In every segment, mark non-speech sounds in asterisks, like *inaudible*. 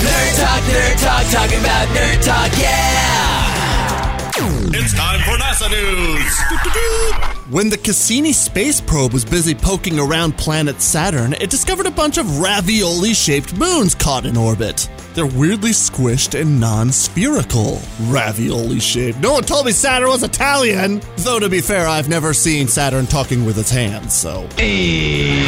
Nerd talk, nerd talk, talking about nerd talk, yeah! It's time for NASA news. When the Cassini space probe was busy poking around planet Saturn, it discovered a bunch of ravioli shaped moons caught in orbit. They're weirdly squished and non spherical. Ravioli shaped. No one told me Saturn was Italian! Though, to be fair, I've never seen Saturn talking with its hands, so. Eh.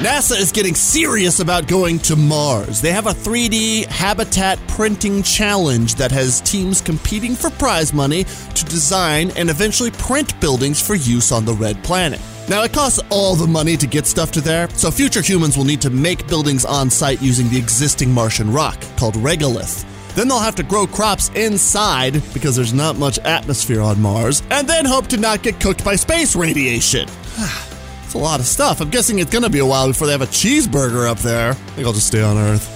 NASA is getting serious about going to Mars. They have a 3D habitat printing challenge that has teams competing for prize money to design and eventually print buildings for use on the Red Planet. Now, it costs all the money to get stuff to there, so future humans will need to make buildings on site using the existing Martian rock called regolith. Then they'll have to grow crops inside because there's not much atmosphere on Mars, and then hope to not get cooked by space radiation. *sighs* It's a lot of stuff. I'm guessing it's gonna be a while before they have a cheeseburger up there. I think I'll just stay on Earth.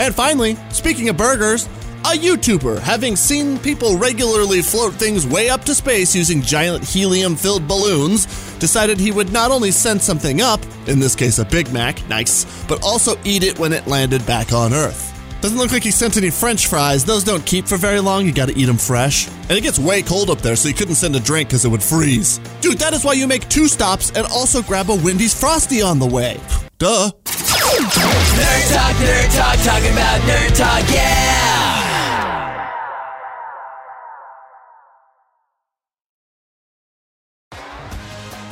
And finally, speaking of burgers, a YouTuber, having seen people regularly float things way up to space using giant helium filled balloons, decided he would not only send something up, in this case a Big Mac, nice, but also eat it when it landed back on Earth. Doesn't look like he sent any french fries. Those don't keep for very long. You gotta eat them fresh. And it gets way cold up there, so you couldn't send a drink because it would freeze. Dude, that is why you make two stops and also grab a Wendy's Frosty on the way. Duh. Nerd talk, nerd talk, talking about nerd talk, yeah!